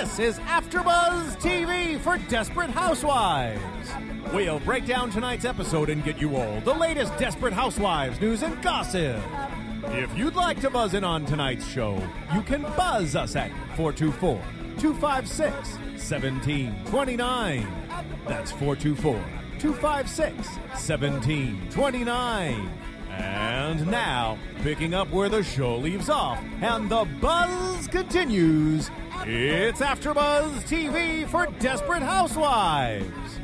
this is AfterBuzz TV for Desperate Housewives. We'll break down tonight's episode and get you all the latest Desperate Housewives news and gossip. If you'd like to buzz in on tonight's show, you can buzz us at 424 256 1729. That's 424 256 1729. And now, picking up where the show leaves off and the buzz continues, it's AfterBuzz TV for Desperate Housewives.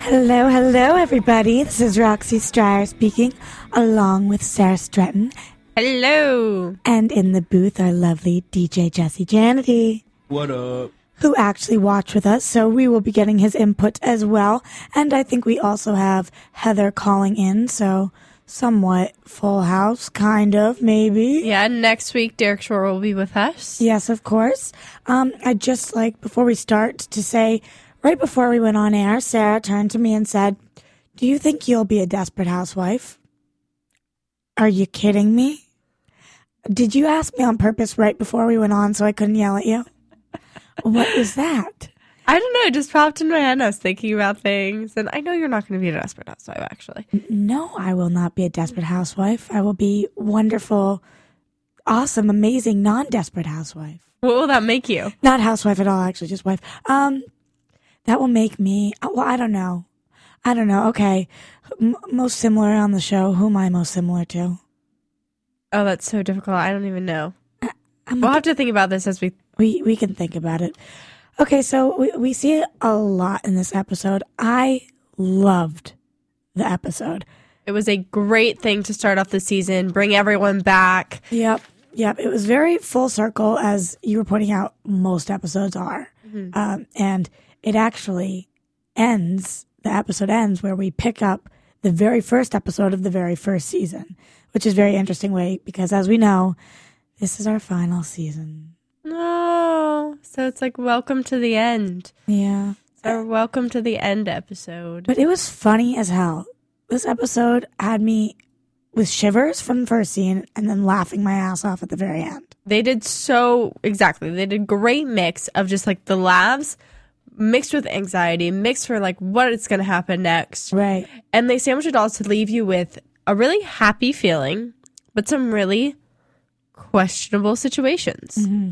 Hello, hello, everybody. This is Roxy Stryer speaking, along with Sarah Stretton. Hello. And in the booth, our lovely DJ Jesse Janity. What up? Who actually watched with us, so we will be getting his input as well. And I think we also have Heather calling in, so somewhat full house, kind of, maybe. Yeah, next week Derek Shore will be with us. Yes, of course. Um, I'd just like, before we start, to say right before we went on air, Sarah turned to me and said, Do you think you'll be a desperate housewife? Are you kidding me? Did you ask me on purpose right before we went on so I couldn't yell at you? what is that? I don't know, it just popped in my head. I was thinking about things, and I know you're not going to be a desperate housewife, actually. No, I will not be a desperate housewife. I will be wonderful, awesome, amazing, non desperate housewife. What will that make you? Not housewife at all, actually, just wife. Um, that will make me. uh, Well, I don't know. I don't know. Okay, M- most similar on the show. Who am I most similar to? Oh, that's so difficult. I don't even know. I'm We'll have to think about this as we. we we can think about it. Okay, so we we see a lot in this episode. I loved the episode. It was a great thing to start off the season, bring everyone back. Yep, yep. It was very full circle, as you were pointing out. Most episodes are, um, and it actually ends. The episode ends where we pick up the very first episode of the very first season, which is very interesting way because, as we know, this is our final season. No. So it's like, welcome to the end. Yeah, Or welcome to the end episode. but it was funny as hell. This episode had me with shivers from the first scene and then laughing my ass off at the very end. They did so exactly. They did great mix of just like the laughs mixed with anxiety, mixed for like what is going to happen next. Right. And they sandwiched it all to leave you with a really happy feeling, but some really questionable situations. Mm-hmm.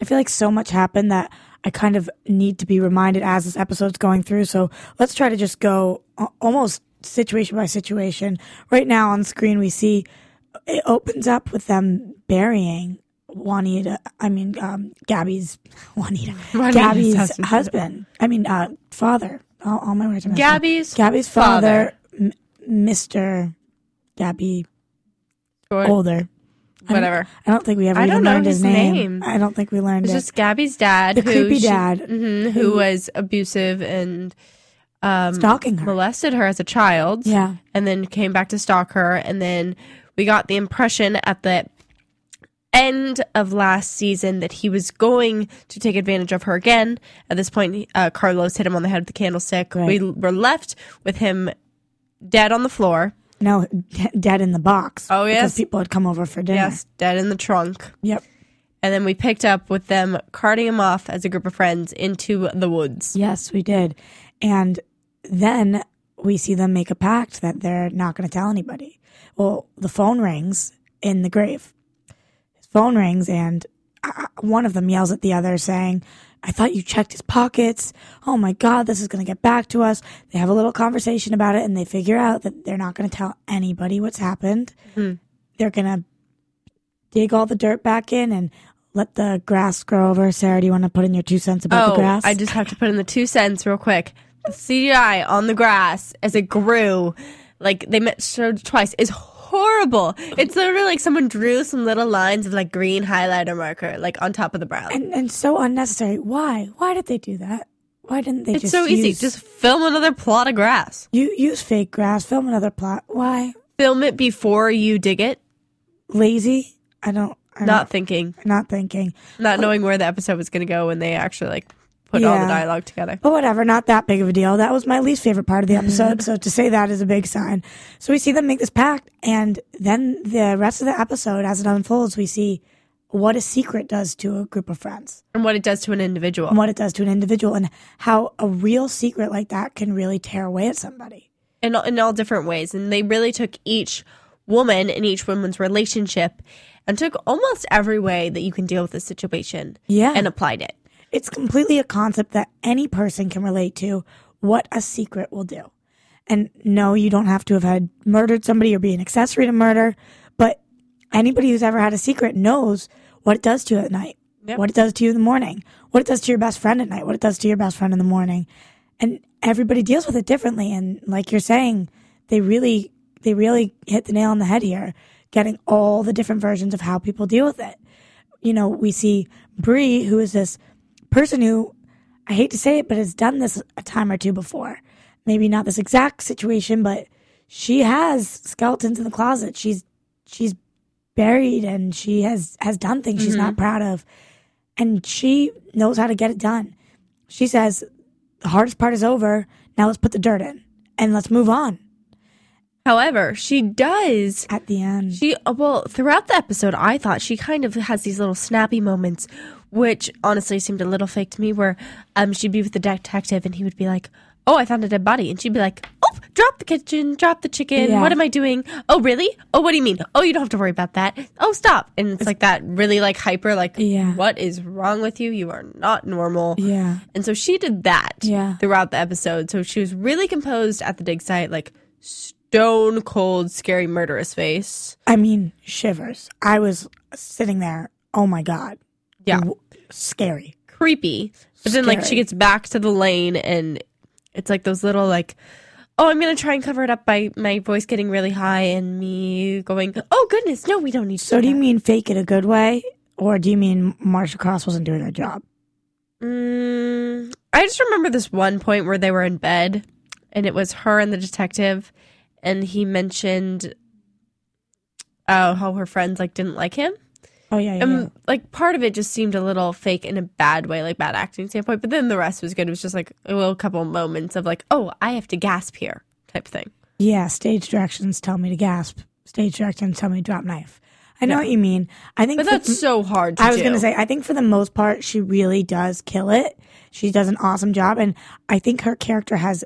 I feel like so much happened that I kind of need to be reminded as this episode's going through. So let's try to just go almost situation by situation. Right now on screen, we see it opens up with them burying Juanita. I mean, um, Gabby's Juanita. Juanita's Gabby's husband. husband. I mean, uh, father. All, all my words are. Gabby's Gabby's father, M- Mr. Gabby older. I don't- Whatever. I don't think we ever I don't know learned his name. name. I don't think we learned It's it. just Gabby's dad, The who creepy she- dad mhm, who- who was abusive and um, Stalking her. molested her as a child. Yeah. and then came back to stalk her, and then we got the impression at the end of last season that he was going to take advantage of her again. At this point, uh, Carlos hit him on the head with the candlestick. Right. We were left with him dead on the floor. No, d- dead in the box. Oh, Because yes. people had come over for dinner. Yes, dead in the trunk. Yep. And then we picked up with them carting him off as a group of friends into the woods. Yes, we did. And then we see them make a pact that they're not going to tell anybody. Well, the phone rings in the grave. His phone rings, and uh, one of them yells at the other, saying, I thought you checked his pockets. Oh my God, this is going to get back to us. They have a little conversation about it, and they figure out that they're not going to tell anybody what's happened. Hmm. They're going to dig all the dirt back in and let the grass grow over. Sarah, do you want to put in your two cents about Oh, the grass? I just have to put in the two cents real quick. The CGI on the grass as it grew, like they met- showed twice, is horrible. It's literally like someone drew some little lines of like green highlighter marker like on top of the brow. and and so unnecessary. Why? Why did they do that? Why didn't they it's so easy. use, Just film another plot of grass. you use fake grass, film another plot? Why? Film it before you dig it. Lazy? I don't. I'm Not thinking, not thinking. not knowing where the episode was going to go when they actually like put all the Yeah. dialogue together. But whatever, not that big of a deal. That was my least favorite part of the episode. so to say that is a big sign. So we see them make this pact, and then the rest of the episode, as it unfolds, we see what a secret does to a group of friends, And what it does to an individual. and what it does to an individual, and how a real secret like that can really tear away at somebody. in, in all different ways. And they really took each woman and each woman's relationship and took almost every way that you can deal with this situation Yeah. and applied it. It's completely a concept that any person can relate to what a secret will do. And no, you don't have to have had murdered somebody or be an accessory to murder, but anybody who's ever had a secret knows what it does to you at night, Yep. what it does to you in the morning, what it does to your best friend at night, what it does to your best friend in the morning. And everybody deals with it differently. And like you're saying, they really, they really hit the nail on the head here, getting all the different versions of how people deal with it you know, we see Bree, who is this person who I hate to say it, but has done this a time or two before. Maybe not this exact situation, but she has skeletons in the closet. She's she's buried and she has has done things she's not mm-hmm. proud of. And she knows how to get it done. She says, the hardest part is over. Now let's put the dirt in and let's move on However, she does. at the end. She well throughout the episode, I thought she kind of has these little snappy moments, which honestly seemed a little fake to me. Where um she'd be with the detective and he would be like, "Oh, I found a dead body," and she'd be like, "Oh, drop the kitchen, drop the chicken. Yeah. What am I doing? Oh, really? Oh, what do you mean? Oh, you don't have to worry about that. Oh, stop!" And it's like that really like hyper, like, Yeah. "What is wrong with you? You are not normal." yeah. And so she did that Yeah. throughout the episode. So she was really composed at the dig site, like stone cold, scary, murderous face. I mean, shivers. I was sitting there. Oh my God. Yeah. W- Scary. Creepy. But then like she gets back to the lane and it's like those little like Oh, I'm gonna try and cover it up by my voice getting really high and me going, Oh goodness, no, we don't need to So do you that." mean fake it a good way? Or do you mean Marcia Cross wasn't doing her job? Mm, I just remember this one point where they were in bed and it was her and the detective and he mentioned oh how her friends like didn't like him. Oh, yeah, yeah. Um, yeah. like part of it just seemed a little fake in a bad way, like bad acting standpoint. But then the rest was good. It was just like a little couple moments of like, oh, I have to gasp here type thing. Yeah, stage directions tell me to gasp. Stage directions tell me to drop knife. I know what you mean. I think But for- that's so hard to I was do. to say, I think for the most part, she really does kill it. She does an awesome job. And I think her character has,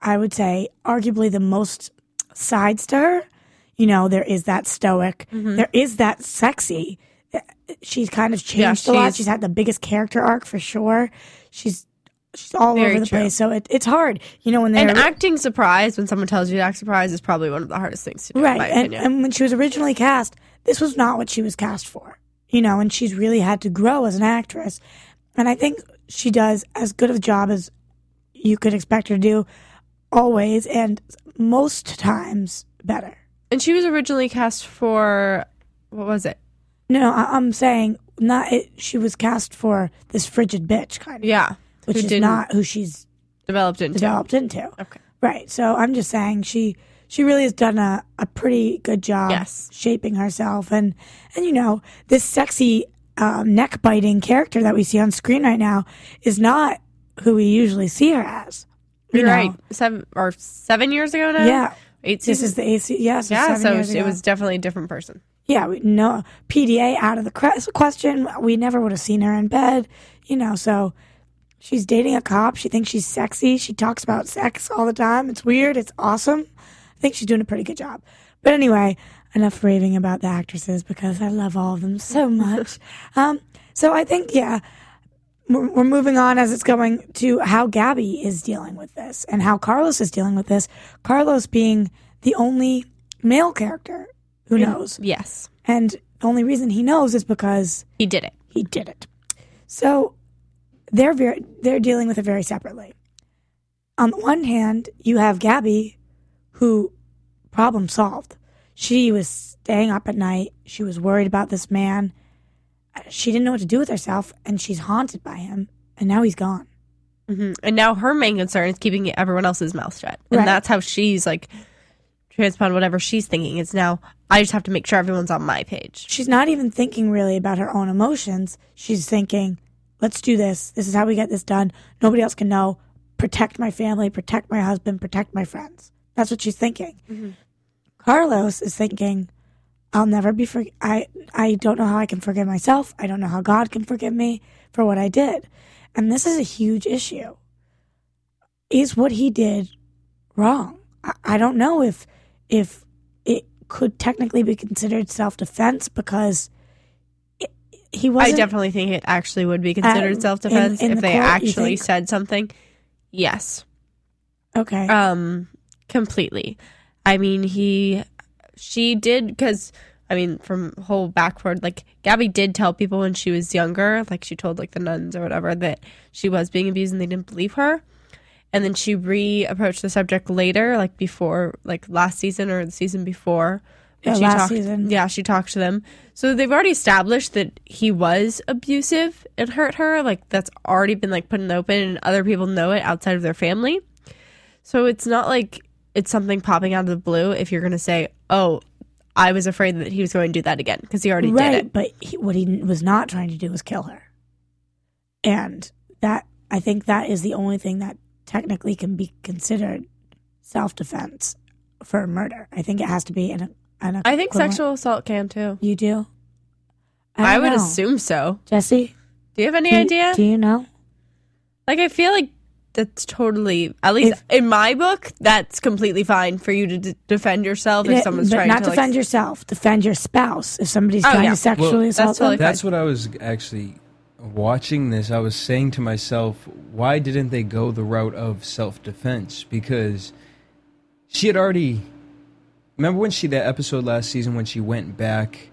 I would say, arguably the most sides to her. You know, there is that stoic, Mm-hmm. there is that sexy. She's kind of changed Yeah, a lot. she's- had the biggest character arc for sure. She's she's all over the true. place. So it, it's hard. You know, when they're and acting surprised when someone tells you to act surprised is probably one of the hardest things to do, Right. And, and when she was originally cast, this was not what she was cast for. You know, and she's really had to grow as an actress. And I think she does as good of a job as you could expect her to do always and most times better. And she was originally cast for what was it? No, I, I'm saying not it, she was cast for this frigid bitch kind of, Yeah, which is didn't who she's developed into. developed into. Okay. Right. So I'm just saying she she really has done a, a pretty good job Yes. shaping herself and and you know this sexy um, neck biting character that we see on screen right now is not who we usually see her as. You You're know? right. Seven or seven years ago now. Yeah. eight This is the AC. Yeah. So yeah. So it ago. was definitely a different person. Yeah. We, no PDA out of the question. We never would have seen her in bed. You know. So she's dating a cop. She thinks she's sexy. She talks about sex all the time. It's weird. It's awesome. I think she's doing a pretty good job. But anyway, enough raving about the actresses because I love all of them so much. um, so I think, yeah, we're, we're moving on as it's going to how Gabby is dealing with this and how Carlos is dealing with this. Carlos being the only male character who knows. Yes, And the only reason he knows is because he did it. he did it. So they're very they're dealing with it very separately. On the one hand, you have Gabby, who problem solved. She was staying up at night. She was worried about this man. She didn't know what to do with herself, and she's haunted by him. And now he's gone. hmm And now her main concern is keeping everyone else's mouth shut, and Right. that's how she's like transpond whatever she's thinking. It's now I just have to make sure everyone's on my page. She's not even thinking really about her own emotions. She's thinking, let's do this. This is how we get this done. Nobody else can know. Protect my family, protect my husband, protect my friends. That's what she's thinking. Mm-hmm. Carlos is thinking, I'll never be for I I don't know how I can forgive myself. I don't know how God can forgive me for what I did. And this is a huge issue. Is what he did wrong? I, I don't know if if could technically be considered self defense because it, he wasn't definitely think it actually would be considered self defense if the they court, actually said something. Yes. okay. Um, completely. I mean, he, she did because I mean, from whole backward, like Gabby did tell people when she was younger, like she told like the nuns or whatever that she was being abused and they didn't believe her. And then she re-approached the subject later, like before, like last season or the season before. Yeah, she last talked, season. Yeah, she talked to them. So they've already established that he was abusive and hurt her. Like that's already been like put in the open, and other people know it outside of their family. So it's not like it's something popping out of the blue if you're going to say, "Oh, I was afraid that he was going to do that again" because he already right, did it. but he, what he was not trying to do was kill her. And that I think that is the only thing that technically can be considered self defense for murder. I think it has to be an an I think sexual assault can too. You do. I, don't would know. assume so. Jesse. Do you have any do idea? Do you know? Like, I feel like that's totally, at least If- in my book, that's completely fine for you to d- defend yourself if Yeah, someone's but trying not to defend like, yourself. Defend your spouse if somebody's Oh, trying yeah. to sexually Well, assault that's totally them. That's what I was actually watching this. I was saying to myself, why didn't they go the route of self defense? Because she had already. Remember when she that episode last season when she went back?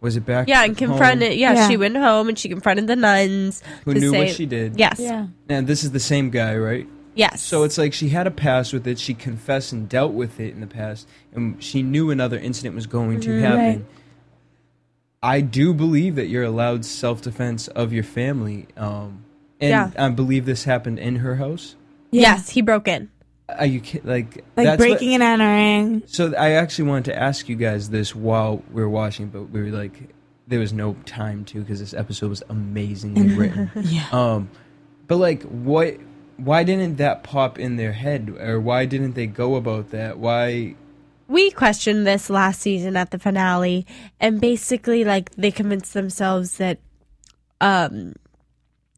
Was it back? yeah, and home? confronted. Yeah, Yeah. she went home and she confronted the nuns Who to knew say, what she did? Yes, Yeah. And this is the same guy, right? yes. So it's like she had a past with it. She confessed and dealt with it in the past, and she knew another incident was going to mm-hmm. happen. Right. I do believe that you're allowed self defense of your family, um, and Yeah. I believe this happened in her house. Yes, he broke in. Are you ki- like Like that's what- breaking and entering. so I actually wanted to ask you guys this while we were watching, but we were like, there was no time to because this episode was amazingly written. Yeah. Um, but like, what? Why didn't that pop in their head, or why didn't they go about that? Why? We questioned this last season at the finale and basically like they convinced themselves that um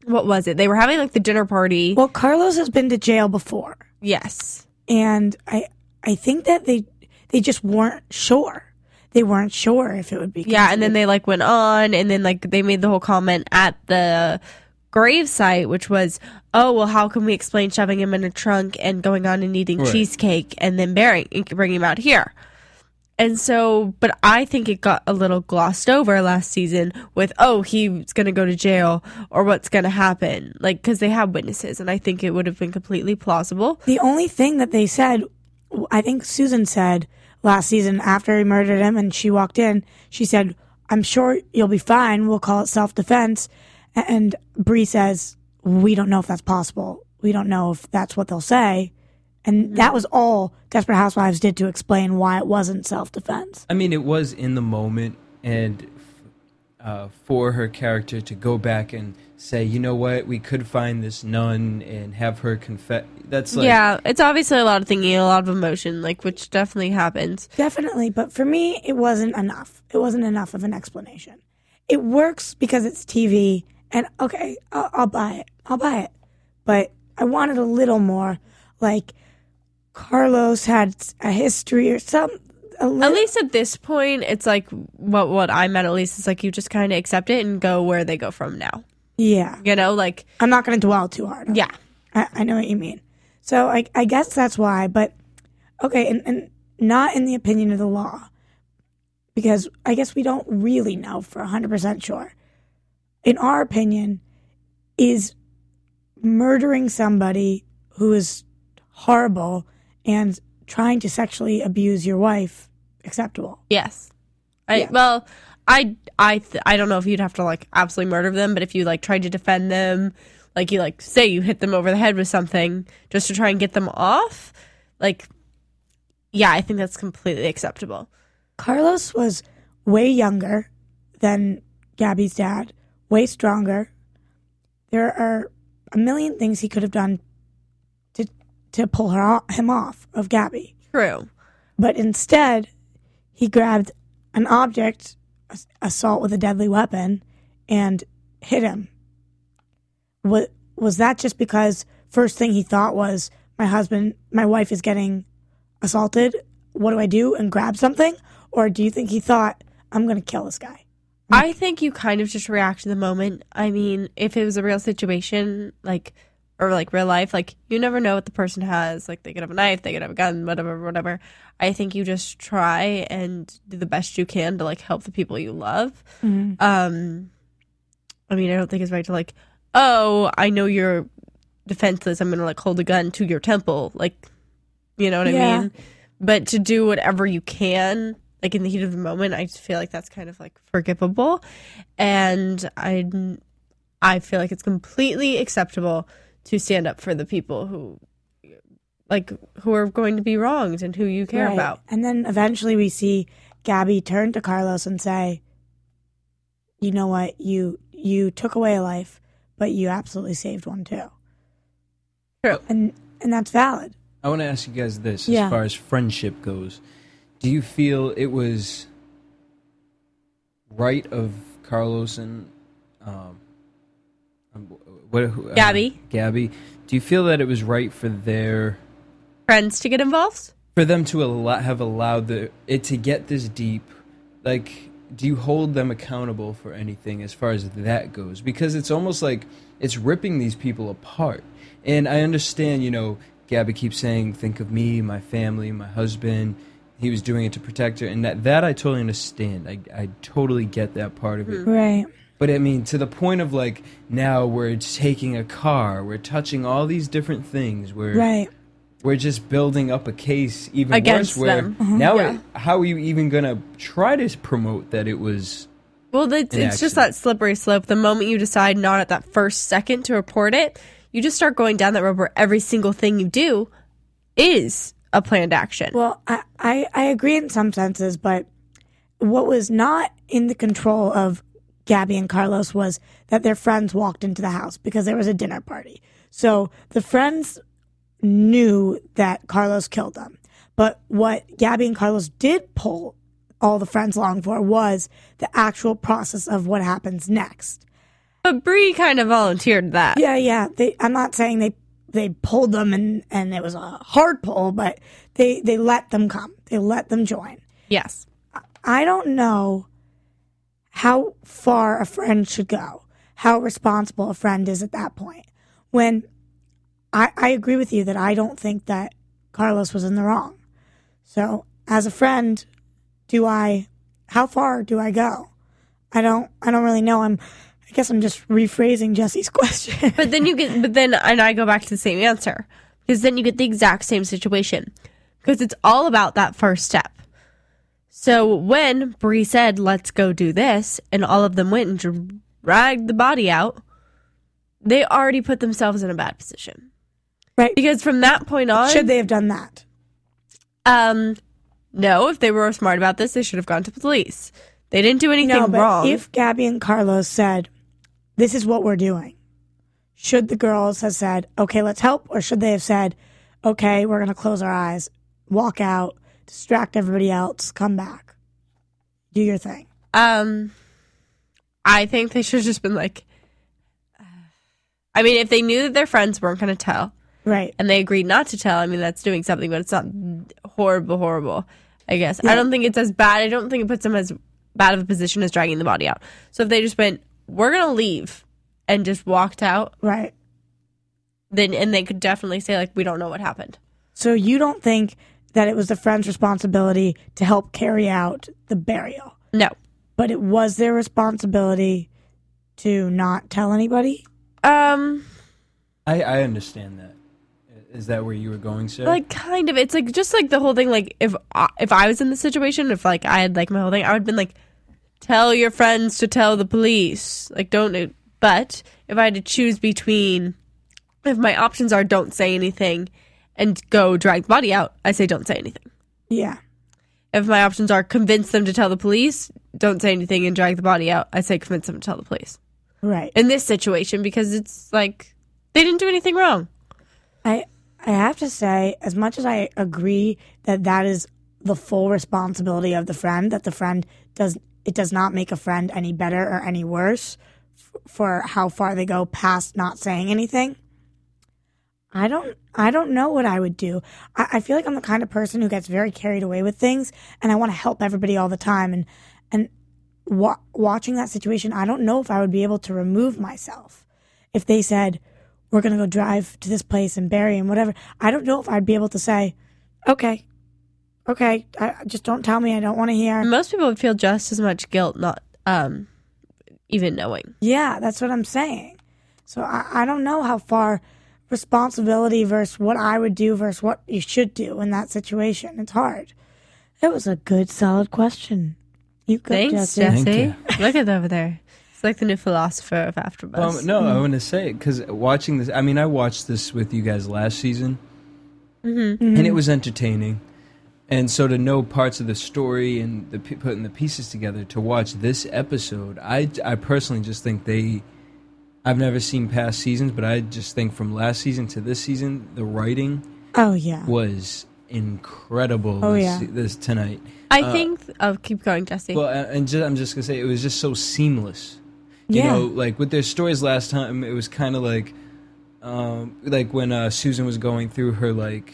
what was it they were having like the dinner party Well, Carlos has been to jail before. yes and I I think that they they just weren't sure. They weren't sure if it would be. yeah and then they like went on and then like they made the whole comment at the grave site which was oh well how can we explain shoving him in a trunk and going on and eating Right. cheesecake and then burying bringing him out here and so but i think it got a little glossed over last season with oh he's gonna go to jail or what's gonna happen like because they have witnesses and i think it would have been completely plausible the only thing that they said, I think Susan said last season after he murdered him, and she walked in. She said, "I'm sure you'll be fine. We'll call it self defense." And Bree says, "We don't know if that's possible. We don't know if that's what they'll say." And that was all Desperate Housewives did to explain why it wasn't self defense. I mean, it was in the moment, and uh, for her character to go back and say, you know what, we could find this nun and have her confess. That's like, yeah it's obviously a lot of thinking a lot of emotion like which definitely happens Definitely, but for me, it wasn't enough. It wasn't enough of an explanation. It works because it's TV, and okay, I'll, I'll buy it. I'll buy it. But I wanted a little more. Like Carlos had a history or some. A At least at this point, it's like what what I'm at. At least it's like you just kind of accept it and go where they go from now. yeah. You know, like I'm not going to dwell too hard. on yeah. I, I know what you mean. So I, I guess that's why. But okay, and, and not in the opinion of the law, because I guess we don't really know for 100% sure. In our opinion, is murdering somebody who is horrible and trying to sexually abuse your wife acceptable. Yes. I Yeah. well, I I th- I don't know if you'd have to like absolutely murder them, but if you like tried to defend them, like you like say you hit them over the head with something just to try and get them off, like yeah, I think that's completely acceptable. Carlos was way younger than Gabby's dad, way stronger. There are a million things he could have done to to pull her o- him off of Gabby, True. but instead he grabbed an object, ass- assault with a deadly weapon, and hit him. Was was that just because first thing he thought was my husband, my wife is getting assaulted? What do I do? And grab something? Or do you think he thought I'm going to kill this guy? I think you kind of just react to the moment. I mean, if it was a real situation, like or like real life, like you never know what the person has. Like they could have a knife, they could have a gun, whatever, whatever. I think you just try and do the best you can to like help the people you love. Um, I mean, I don't think it's right to like, oh, I know you're defenseless. I'm gonna like hold a gun to your temple, like, you know what Yeah. I mean? But to do whatever you can, like in the heat of the moment, I just feel like that's kind of like forgivable, and I, I feel like it's completely acceptable to stand up for the people who, like, who are going to be wronged and who you care Right. about. And then eventually we see Gabby turn to Carlos and say, "You know what? You you took away a life, but you absolutely saved one too." True. And and that's valid. I want to ask you guys this Yeah. as far as friendship goes. Do you feel it was right of Carlos and um, um, what, who- uh, Gabby. Gabby, do you feel that it was right for their Friends to get involved. for them to have allowed the it to get this deep? Like, do you hold them accountable for anything as far as that goes? Because it's almost like it's ripping these people apart. And I understand, you know, Gabby keeps saying, "Think of me, my family, my husband." He was doing it to protect her, and that that I totally understand. I I totally get that part of it. Hmm. Right. But I mean, to the point of like now we're taking a car, we're touching all these different things. We're Right. we're just building up a case even Against worse. Where them. Mm-hmm. now, Yeah. it- how are you even gonna try to promote that it was? Well, it's, in it's just that slippery slope. The moment you decide not at that first second to report it, you just start going down that road where every single thing you do is a planned action. Well, I, I I agree in some senses, but what was not in the control of Gabby and Carlos was that their friends walked into the house because there was a dinner party. So the friends knew that Carlos killed them. But what Gabby and Carlos did pull all the friends along for was the actual process of what happens next. but Bree kind of volunteered that. Yeah, yeah. They, I'm not saying they they pulled them and and it was a hard pull, but they they let them come. They let them join. Yes. I don't know how far a friend should go, how responsible a friend is at that point. When I, I agree with you that I don't think that Carlos was in the wrong. So, as a friend, do I, how far do I go? I don't, I don't really know. I'm, I guess I'm just rephrasing Jesse's question. But then you get, but then, and I go back to the same answer because then you get the exact same situation because it's all about that first step. So when Bree said, let's go do this, and all of them went and dragged the body out, they already put themselves in a bad position. right. Because from that point on, Should they have done that? Um, no. If they were smart about this, they should have gone to police. They didn't do anything No, but wrong. if Gabby and Carlos said, "This is what we're doing," should the girls have said, "Okay, let's help," or should they have said, "Okay, we're going to close our eyes, walk out, distract everybody else, come back, do your thing"? um, I think they should have just been like. I mean, if they knew that their friends weren't going to tell, Right. and they agreed not to tell, I mean, that's doing something, but it's not horrible, horrible. I guess I don't think it's as bad. I don't think it puts them as bad of a position as dragging the body out. So if they just went, "We're going to leave," and just walked out, Right. then and they could definitely say like, "We don't know what happened." So you don't think that it was the friend's responsibility to help carry out the burial, No. but it was their responsibility to not tell anybody? Um. I I understand that Is that where you were going, sir? Like kind of, it's like just like the whole thing. Like if I, if I was in the situation, if like I had like my whole thing, I would have been like, tell your friends to tell the police. Like don't. But if I had to choose between, if my options are don't say anything, and go drag the body out, I say don't say anything. Yeah. If my options are convince them to tell the police, don't say anything and drag the body out, I say convince them to tell the police. Right. In this situation, because it's like they didn't do anything wrong. I I have to say, as much as I agree that that is the full responsibility of the friend, that the friend does it does not make a friend any better or any worse f- for how far they go past not saying anything. I don't I don't know what I would do. I, I feel like I'm the kind of person who gets very carried away with things, and I want to help everybody all the time. And and wa- watching that situation, I don't know if I would be able to remove myself if they said we're gonna go drive to this place and bury him, whatever. I don't know if I'd be able to say, okay, okay, I, just don't tell me. I don't want to hear. Most people would feel just as much guilt not um even knowing. Yeah, that's what I'm saying. So I, I don't know how far responsibility versus what I would do versus what you should do in that situation. It's hard. It was a good, solid question. You go, Thanks, Jesse. Thank Jesse. you. Look at over there. It's like the new philosopher of AfterBuzz. Um, no, I want to say because watching this, I mean, I watched this with you guys last season, Mm-hmm. and it was entertaining. And so to know parts of the story and the putting the pieces together to watch this episode, I I personally just think they. I've never seen past seasons, but I just think from last season to this season, the writing Oh yeah. was incredible. Oh, this, yeah. this tonight. I uh, think. Oh, keep going, Jesse. Well, and just, I'm just gonna say it was just so seamless. You Yeah. know, like with their stories last time, it was kind of like, um, like when uh, Susan was going through her like,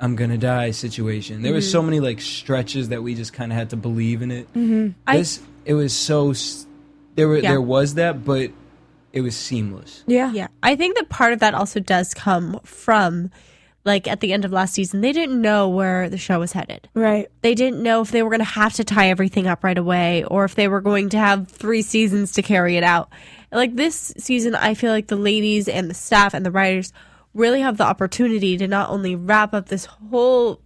"I'm gonna die" situation. There was Mm-hmm. so many like stretches that we just kind of had to believe in it. Mm-hmm. I- This, it was so. There were Yeah. there was that, but it was seamless. Yeah. Yeah. I think that part of that also does come from like at the end of last season, they didn't know where the show was headed. Right. They didn't know if they were going to have to tie everything up right away or if they were going to have three seasons to carry it out. Like this season, I feel like the ladies and the staff and the writers really have the opportunity to not only wrap up this whole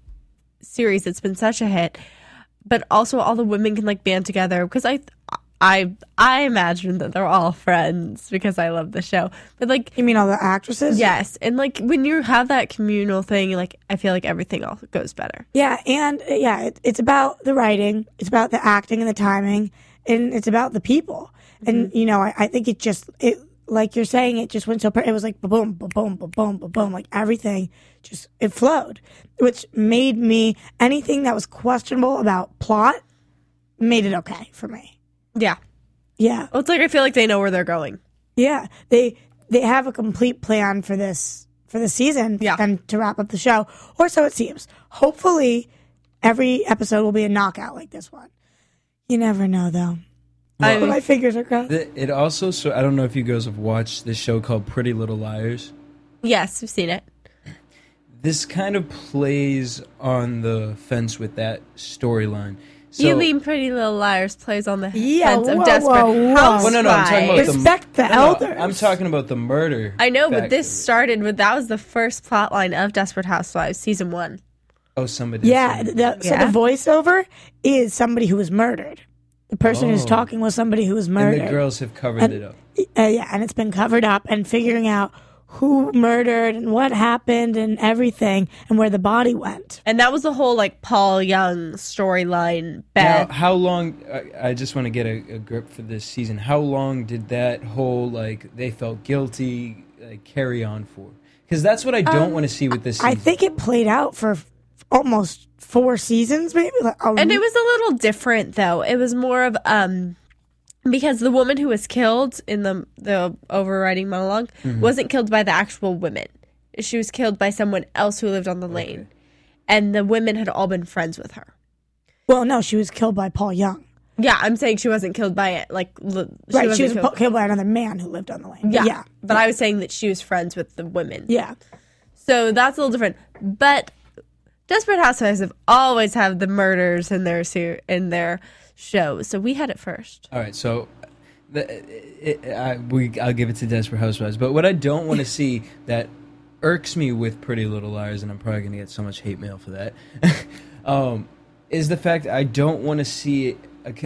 series that's been such a hit, but also all the women can like band together because I I I imagine that they're all friends because I love the show. But like You mean all the actresses? yes, and like when you have that communal thing, like I feel like everything all goes better. Yeah, and yeah, it, it's about the writing, it's about the acting and the timing, and it's about the people. And mm-hmm. you know, I, I think it just it like you're saying, it just went so. Per- it was like boom, boom, boom, boom, boom, boom, like everything just it flowed, which made me anything that was questionable about plot made it okay for me. Yeah. Yeah, Well, it's like I feel like they know where they're going. yeah, they they have a complete plan for this for the season Yeah. and to wrap up the show, or so it seems. Hopefully, every episode will be a knockout like this one. You never know, though. I- my fingers are crossed. The- It also so I don't know if you guys have watched this show called Pretty Little Liars. Yes, we've seen it. This kind of plays on the fence with that storyline. So, you mean Pretty Little Liars plays on the Yeah, fence of Desperate whoa, whoa. Housewives. Well, no, no, I'm talking about the Respect the No, no, elders. I'm talking about the murder. I know, but this started with that was the first plot line of Desperate Housewives season one. Oh, somebody. Yeah, said- the, so Yeah. the voiceover is somebody who was murdered. The person who's Oh. talking was somebody who was and murdered. the girls have covered And- it up. Uh, yeah, and it's been covered up and figuring out who murdered and what happened and everything and where the body went. And that was the whole like Paul Young storyline. Now, how long? I, I just want to get a, a grip for this season. How long did that whole like they felt guilty like, carry on for? Because that's what I don't want to see with this. Season. Um, I think it played out for f- almost four seasons, maybe. Like, a And it was a little different though. It was more of um because the woman who was killed in the the overriding monolog Mm-hmm. wasn't killed by the actual women. She was killed by someone else who lived on the lane. And the women had all been friends with her. well, no, she was killed by Paul Young. Yeah, I'm saying she wasn't killed by it. Like, li- she right, wasn't she was killed. killed by another man who lived on the lane. yeah, yeah, but I was saying that she was friends with the women. yeah. So that's a little different. But Desperate Housewives have always had the murders in their ser- in their show. So we had it first. All right, so the, it, I, we I'll give it to Desperate Housewives, but what I don't want to see that irks me with Pretty Little Liars, and I'm probably gonna get so much hate mail for that, um, is the fact I don't want to see it.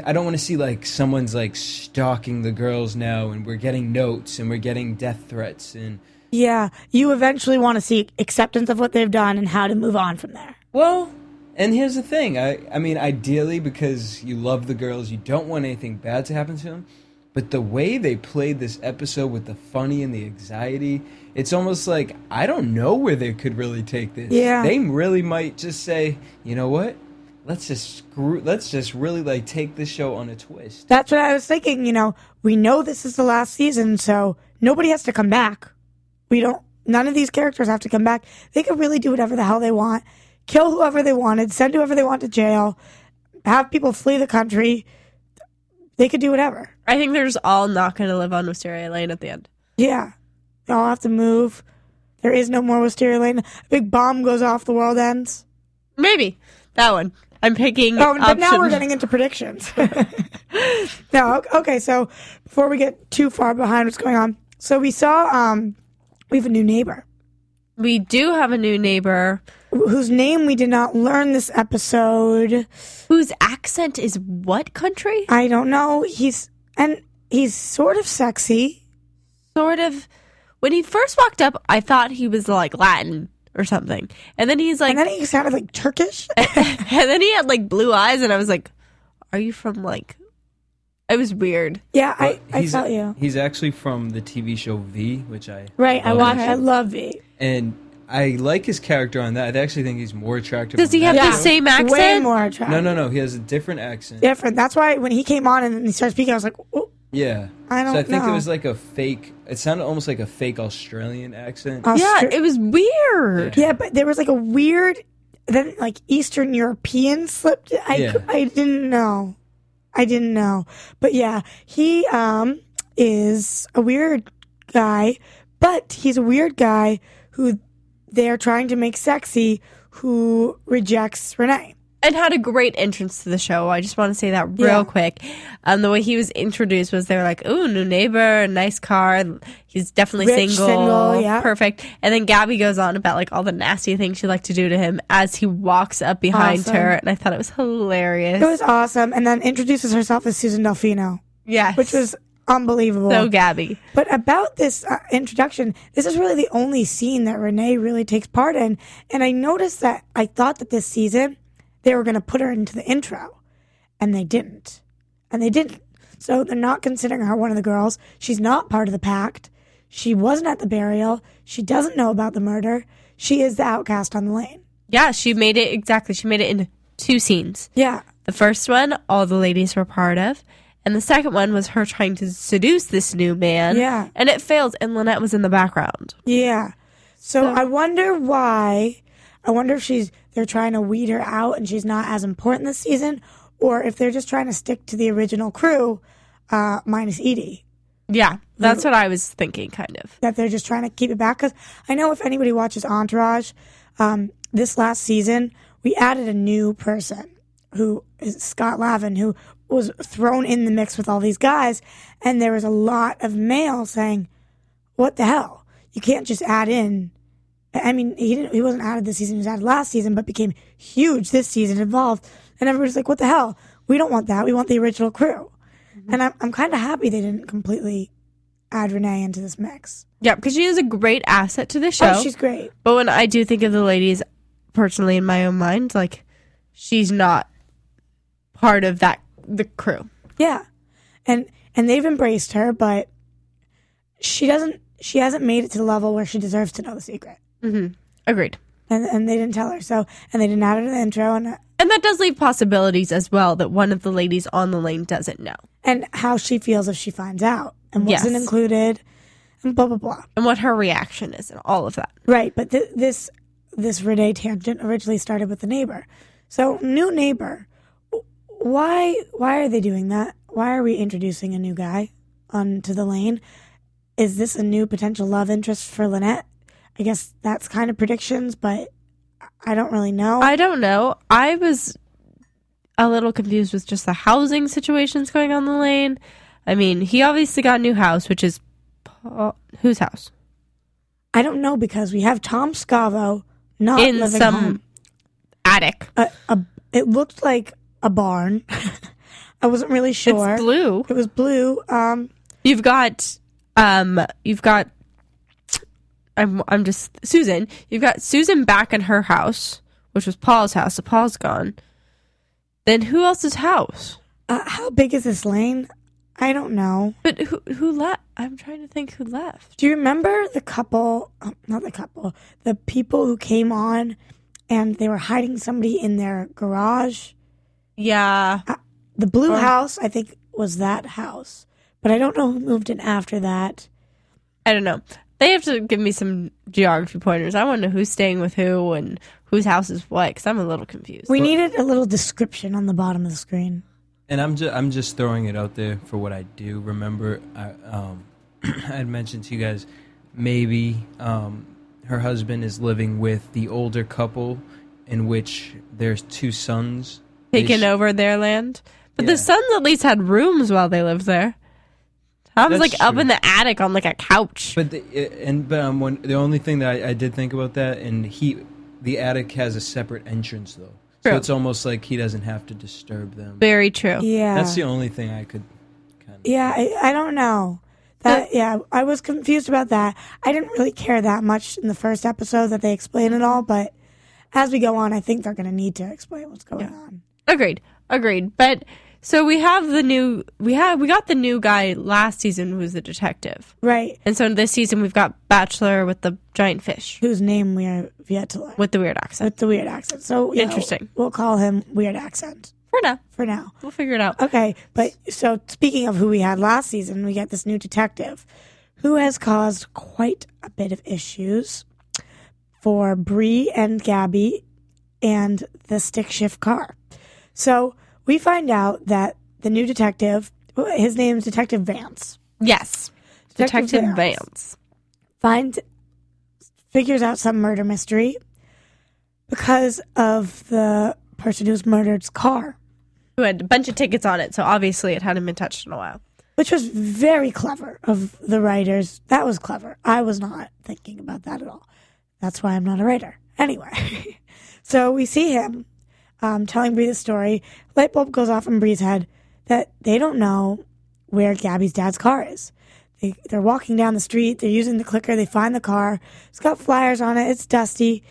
I don't want to see like someone's like stalking the girls now, and we're getting notes and we're getting death threats, and Yeah, you eventually want to see acceptance of what they've done and how to move on from there. well. And here's the thing. I, I mean, ideally, because you love the girls, you don't want anything bad to happen to them. But the way they played this episode with the funny and the anxiety, it's almost like I don't know where they could really take this. Yeah. They really might just say, you know what? Let's just screw. Let's just really like take this show on a twist. That's what I was thinking. You know, we know this is the last season, so nobody has to come back. We don't. None of these characters have to come back. They could really do whatever the hell they want, kill whoever they wanted, send whoever they want to jail, have people flee the country. They could do whatever. I think they're just all not going to live on Wisteria Lane at the end. Yeah, they all have to move. There is no more Wisteria Lane. A big bomb goes off. The world ends. Maybe that one. I'm picking. Oh, but now we're getting into predictions. no, ok- okay. So before we get too far behind what's going on, so we saw um we have a new neighbor We do have a new neighbor whose name we did not learn this episode. whose accent is what country? I don't know. He's and he's sort of sexy. Sort of. When he first walked up, I thought he was like Latin or something, and then he's like, And then he sounded like Turkish. and then he had like blue eyes, and I was like, "Are you from like?" It was weird. yeah, I, I he's, felt you. He's actually from the TV show V, which I Right. I love watched. that I love V. and I like his character on that. I actually think he's more attractive. Does he have that the show. same Way accent? more attractive. No, no, no. He has a different accent. Different. That's why when he came on and he started speaking, I was like, oh, Yeah. I don't so I think know. it was like a fake. It sounded almost like a fake Australian accent. Austra- Yeah, it was weird. Yeah, but there was like a weird, then like Eastern European slipped. I Yeah. I didn't know, I didn't know. But yeah, he um is a weird guy, but he's a weird guy who they're trying to make sexy, who rejects Renee. And had a great entrance to the show. I just want to say that real Yeah. quick. Um, the way he was introduced was they were like, "Ooh, new neighbor, nice car. He's definitely Rich, single, single, yeah. perfect." And then Gabby goes on about like all the nasty things she'd like to do to him as he walks up behind Awesome. her, and I thought it was hilarious. It was awesome, and then introduces herself as Susan Delfino, yes, which was unbelievable. so Gabby. But about this uh, introduction, this is really the only scene that Renee really takes part in. And I noticed that I thought that this season they were going to put her into the intro, and they didn't. And they didn't. So they're not considering her one of the girls. She's not part of the pact. She wasn't at the burial. She doesn't know about the murder. She is the outcast on the lane. Yeah, she made it exactly. She made it in two scenes. Yeah. The first one, all the ladies were part of. And the second one was her trying to seduce this new man. Yeah. And it failed, and Lynette was in the background. Yeah. So, I wonder why. I wonder if she's they're trying to weed her out and she's not as important this season, or if they're just trying to stick to the original crew, uh, minus Edie. Yeah, that's what I was thinking, kind of. That they're just trying to keep it back. Because I know if anybody watches Entourage, um, this last season we added a new person who is Scott Lavin, who was thrown in the mix with all these guys, and there was a lot of mail saying, "What the hell? You can't just add in." I mean, he didn't. He wasn't added this season. He was added last season, but became huge this season, involved, and everybody's like, "What the hell? We don't want that. We want the original crew." Mm-hmm. And I'm I'm kind of happy they didn't completely add Renee into this mix. Yeah, because she is a great asset to the oh, show. Oh, she's great. but when I do think of the ladies, personally, in my own mind, like, she's not part of that, the crew. Yeah, and and they've embraced her, but she doesn't. She hasn't made it to the level where she deserves to know the secret, Mm-hmm. Agreed. and and they didn't tell her. So and they didn't add her to the intro, and uh, And that does leave possibilities as well that one of the ladies on the lane doesn't know. and how she feels if she finds out, and wasn't Yes. included, and blah blah blah. And what her reaction is and all of that. Right, but th- this this Renee tangent originally started with the neighbor. So new neighbor, why why are they doing that? Why are we introducing a new guy onto the lane? Is this a new potential love interest for Lynette? I guess that's kind of predictions, but I don't really know. I don't know. I was a little confused with just the housing situations going on the lane. I mean, he obviously got a new house, which is Paul, whose house? I don't know because we have Tom Scavo not in some home. attic. A, a, it looked like a barn. I wasn't really sure. It's blue. It was blue. Um, You've got um you've got I'm I'm just Susan. You've got Susan back in her house, which was Paul's house. So Paul's gone. Then who else's house? uh, how big is this lane? I don't know. But who who left? I'm trying to think who left. Do you remember the couple? oh, Not the couple. The people who came on, and they were hiding somebody in their garage. Yeah. The blue Oh. house, I think, was that house, but I don't know who moved in after that. I don't know. They have to give me some geography pointers. I want to know who's staying with who and whose house is what because I'm a little confused. We needed a little description on the bottom of the screen. And I'm just I'm just throwing it out there for what I do. Remember, I um, I had mentioned to you guys maybe um, her husband is living with the older couple, in which there's two sons. Taking sh- over their land. But Yeah. the sons at least had rooms while they lived there. I was That's like up true. in the attic on like a couch. But the, and but um, when, the only thing that I, I did think about that, and he, the attic has a separate entrance though, so True. it's almost like he doesn't have to disturb them. Very true. Yeah, That's the only thing I could kind of. yeah. I, I don't know. That yeah, I was confused about that. I didn't really care that much in the first episode that they explain it all, but as we go on, I think they're going to need to explain what's going on. Agreed. Agreed. But so we have the new we have we got the new guy last season who was the detective. Right? And so this season we've got Bachelor with the giant fish Whose name we have yet to learn with the weird accent. with the weird accent. So Interesting. we'll call him weird accent For now. for now. We'll figure it out. Okay, but so speaking of who we had last season, we get this new detective who has caused quite a bit of issues for Bree and Gabby and the stick shift car. So we find out that the new detective, his name is Detective Vance, Yes. Detective Detective Vance. Vance. finds figures out some murder mystery because of the person who's murdered's car. Who had a bunch of tickets on it, so obviously it hadn't been touched in a while. which was very clever of the writers. That was clever. I was not thinking about that at all. That's why I'm not a writer. Anyway, so we see him um, telling Bree the story. Light bulb goes off in Bree's head that they don't know where Gabby's dad's car is. They, they're walking down the street. They're using the clicker. They find the car. It's got flyers on it. It's dusty.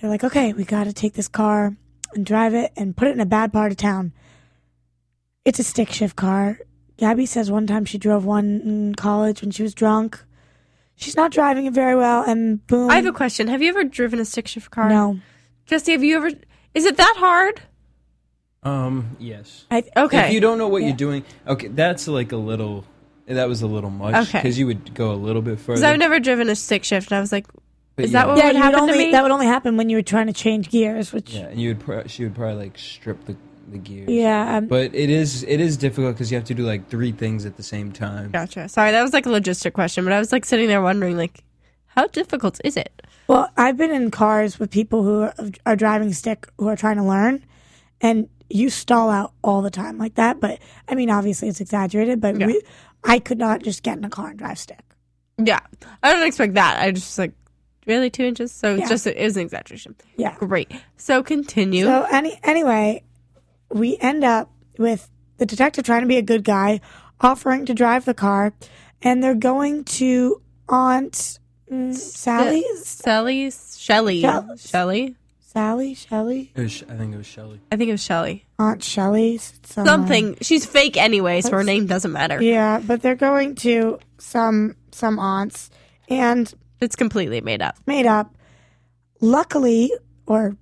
They're like, okay, we got to take this car and drive it and put it in a bad part of town. It's a stick shift car. Gabby says one time she drove one in college when she was drunk. She's not driving it very well, and boom. I have a question. Have you ever driven a stick shift car? no. Jesse, have you ever is it that hard? Um. Yes. I, Okay. If you don't know what Yeah. you're doing, okay, that's like a little. That was a little much Okay. because you would go a little bit further. Because I've never driven a stick shift, and I was like, but is that what yeah, would you would happen only, to me? that would only happen when you were trying to change gears, which Yeah, and you would. Pro- she would probably like strip the the gears. yeah, um, But it is it is difficult because you have to do like three things at the same time. Gotcha. Sorry, that was like a logistic question, but I was like sitting there wondering, like, how difficult is it? Well, I've been in cars with people who are, are driving stick who are trying to learn, and you stall out all the time like that. But I mean, obviously it's exaggerated, but Yeah. we, I could not just get in a car and drive stick. Yeah, I don't expect that. I just like really two inches, so Yeah. it's just it is an exaggeration. Yeah. Great. So continue. So any anyway, we end up with the detective trying to be a good guy, offering to drive the car, and they're going to Aunt mm, Sally's. Sally's Shelly. Shell- Shelly. Sally, Shelly, It was, I think it was Shelly. I think it was Shelly. Aunt Shelly's. some- Something. She's fake anyway, so her name doesn't matter. Yeah, but they're going to some some aunts, and It's completely made up. made up. Luckily, or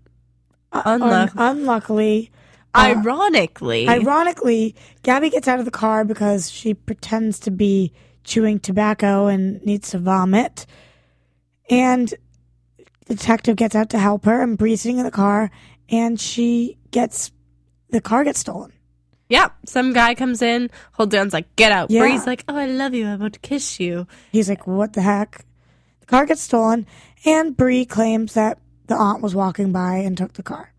uh, Unluck- un- unluckily, uh, Ironically, Ironically, Gabby gets out of the car because she pretends to be chewing tobacco and needs to vomit. And the detective gets out to help her, and Bree's sitting in the car, and she gets the car gets stolen. yeah, some guy comes in, holds down's like, get out. Yeah. Bree's like, oh, I love you. I want to kiss you. He's like, "What the heck?" The car gets stolen, and Bree claims that the aunt was walking by and took the car.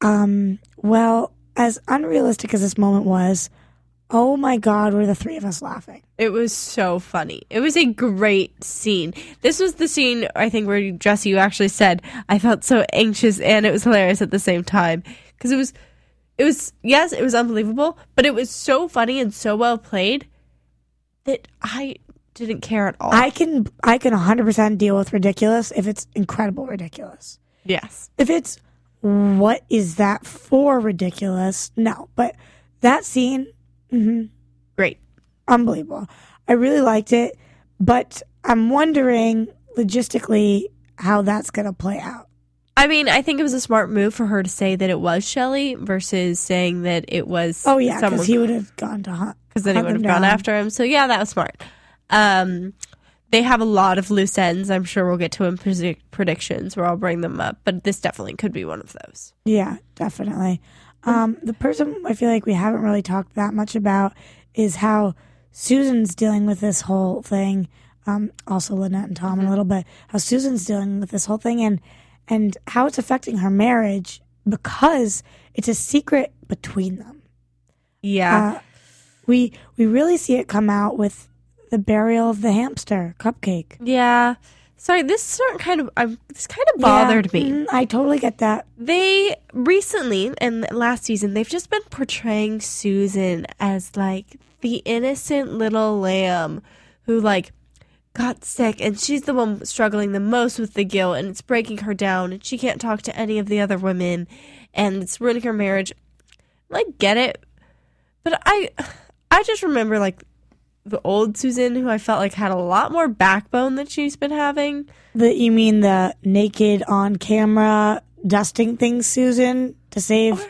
Um. Well, as unrealistic as this moment was, Oh my God, were the three of us laughing? It was so funny. It was a great scene. This was the scene I think where Jesse, you actually said I felt so anxious and it was hilarious at the same time because it was, it was yes, it was unbelievable, but it was so funny and so well played that I didn't care at all. I can I can 100% deal with ridiculous if it's incredible ridiculous. yes, If it's what is that for ridiculous? No, but that scene mm-hmm. great. Unbelievable. I really liked it, but I'm wondering logistically how that's going to play out. I mean, I think it was a smart move for her to say that it was Shelley versus saying that it was Oh yeah, because he would have gone to hunt. because then he would have gone down. after him. So yeah, that was smart. Um, they have a lot of loose ends. I'm sure we'll get to in predict- predictions where I'll bring them up, but this definitely could be one of those. Yeah, definitely. Um, the person I feel like we haven't really talked that much about is how Susan's dealing with this whole thing. Um, also Lynette and Tom a little bit. How Susan's dealing with this whole thing and and how it's affecting her marriage because it's a secret between them. Yeah, Uh, we we really see it come out with the burial of the hamster cupcake. yeah. Sorry, this sort of kind of um, this kind of bothered Yeah, me. mhm, I totally get that. They recently and last season they've just been portraying Susan as like the innocent little lamb who like got sick and she's the one struggling the most with the guilt and it's breaking her down and she can't talk to any of the other women and it's ruining her marriage. I get it. But I I just remember like the old Susan who I felt like had a lot more backbone than she's been having. The you mean the naked on camera dusting things, Susan, to save?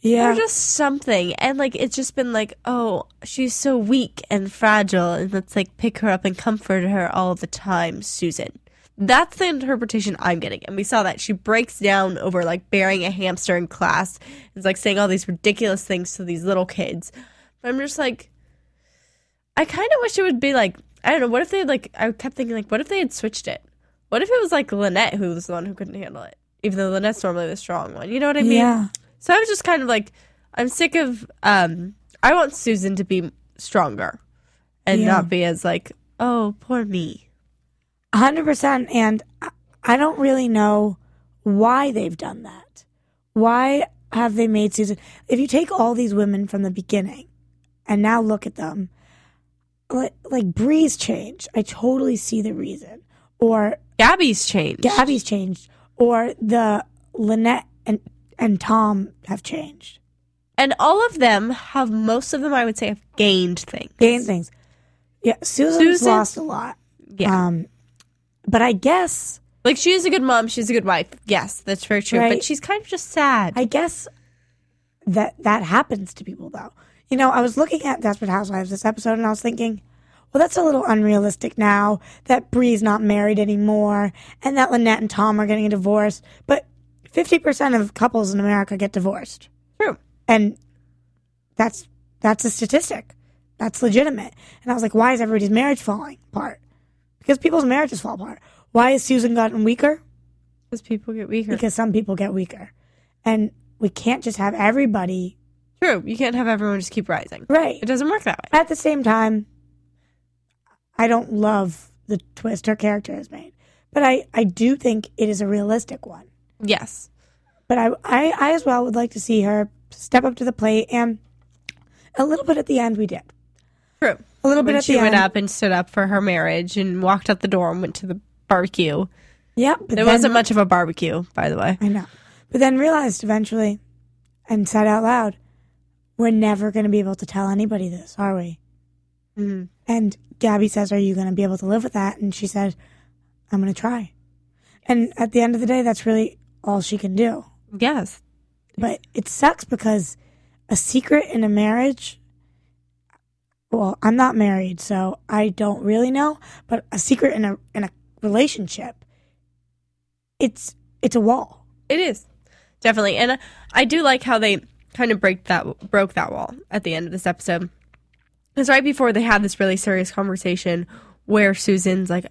Yeah, or just something. And like it's just been like oh she's so weak and fragile and let's like pick her up and comfort her all the time susan. That's the interpretation i'm getting and we saw that. She breaks down over like burying a hamster in class. It's like saying all these ridiculous things to these little kids. But i'm just like i kind of wish it would be like i don't know what if they like i kept thinking like what if they had switched it? What if it was like lynette who was the one who couldn't handle it even though lynette's normally the strong one you know what i mean? Yeah. So I was just kind of like, I'm sick of. um I want Susan to be stronger, and Yeah. not be as like, oh, poor me. hundred percent. And I- I don't really know why they've done that. Why have they made Susan? If you take all these women from the beginning and now look at them, like, like Bree's changed. I totally see the reason. Or Gabby's changed. Gabby's changed. Or the Lynette and and Tom have changed. and all of them have most of them. I would say have gained things. Gained things. Yeah, Susan's Susan- lost a lot. Yeah, Um, but I guess like she is a good mom. She's a good wife. Yes, that's very true. Right. But she's kind of just sad. I guess that that happens to people though. You know, I was looking at Desperate Housewives this episode and I was thinking, well, that's a little unrealistic now that Bree's not married anymore and that Lynette and Tom are getting a divorce. But 50% of couples in America get divorced. true. And that's that's a statistic. That's legitimate. And I was like, why is everybody's marriage falling apart? Because people's marriages fall apart. Why has Susan gotten weaker? Because people get weaker. Because some people get weaker. And we can't just have everybody true. You can't have everyone just keep rising. right. It doesn't work that way. At the same time, I don't love the twist her character has made. But I, I do think it is a realistic one. Yes. But I, I, I as well would like to see her step up to the plate and a little bit at the end we did. True. A little bit When at she the went end. up and stood up for her marriage and walked out the door and went to the barbecue. Yep. But There then- wasn't much of a barbecue, by the way. I know. But then realized eventually and said out loud, we're never going to be able to tell anybody this, are we? Mhm. And Gabby says, Are you going to be able to live with that? And she said, I'm going to try. And at the end of the day, that's really all she can do. Yes. But it sucks because a secret in a marriage, well, I'm not married, so I don't really know, but a secret in a in a relationship, it's it's a wall. It is definitely, and I do like how they kind of break that broke that wall at the end of this episode. Because right before they had this really serious conversation where Susan's like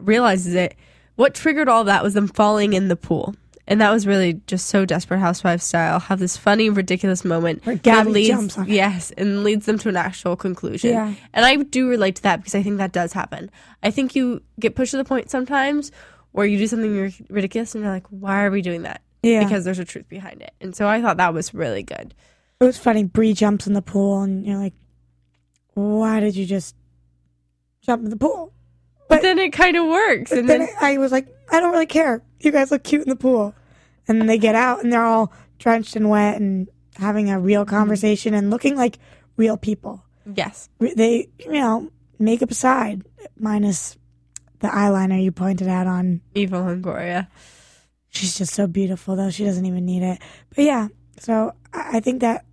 realizes it, what triggered all that was them falling in the pool And that was really just so desperate housewives style. Have this funny, ridiculous moment Where that Gabby leads, jumps on yes, and leads them to an actual conclusion. Yeah. And I do relate to that because I think that does happen. I think you get pushed to the point sometimes where you do something ridiculous and you're like, why are we doing that? Yeah. Because there's a truth behind it. And so I thought that was really good. It was funny. Bree jumps in the pool, and you're like, "Why did you just jump in the pool?" But then it kind of works. And then then, I was like, "I don't really care. You guys look cute in the pool." And then they get out, and they're all drenched and wet, and having a real mm-hmm. conversation and looking like real people. yes. They, you know, makeup aside, minus the eyeliner you pointed out on. Eva Longoria. She's just so beautiful, though. She doesn't even need it. But yeah, so I think that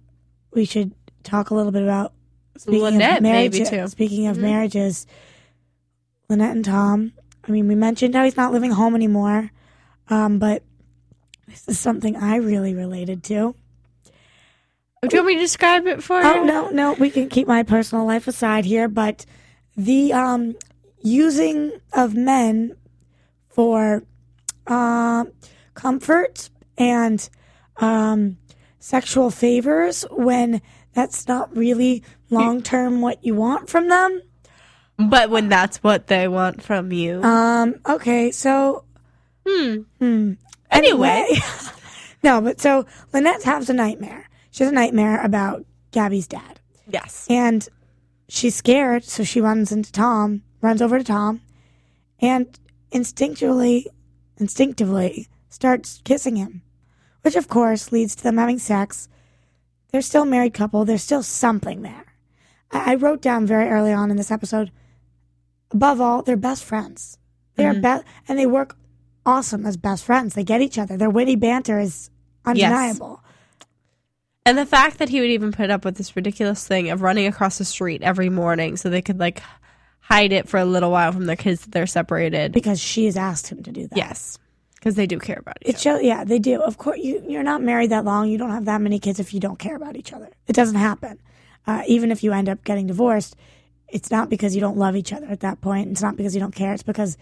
we should talk a little bit about speaking Lynette, of marriage. maybe, too. Speaking of mm-hmm. marriages, Lynette and Tom. I mean, we mentioned how he's not living home anymore, um, but this is something I really related to. Do you want me to describe it for Oh you? no, no, we can keep my personal life aside here, but the um using of men for uh, comfort and um sexual favors when that's not really long term what you want from them. But when that's what they want from you. Um okay, so hmm. hmm. Anyway. Anyway. no, but so Lynette has a nightmare. She has a nightmare about Gabby's dad. Yes. And she's scared, so she runs into Tom, runs over to Tom, and instinctively, instinctively starts kissing him, which of course leads to them having sex. They're still a married couple. There's still something there. I, I wrote down very early on in this episode. Above all, they're best friends. They are best, and they work awesome as best friends. They get each other. Their witty banter is undeniable. And the fact that he would even put up with this ridiculous thing of running across the street every morning so they could like hide it for a little while from their kids that they're separated. because she has asked him to do that. yes. Because they do care about each It shows, yeah, they do. Of course, you, you're not married that long. You don't have that many kids if you don't care about each other. It doesn't happen. Uh, even if you end up getting divorced, it's not because you don't love each other at that point. It's not because you don't care. It's because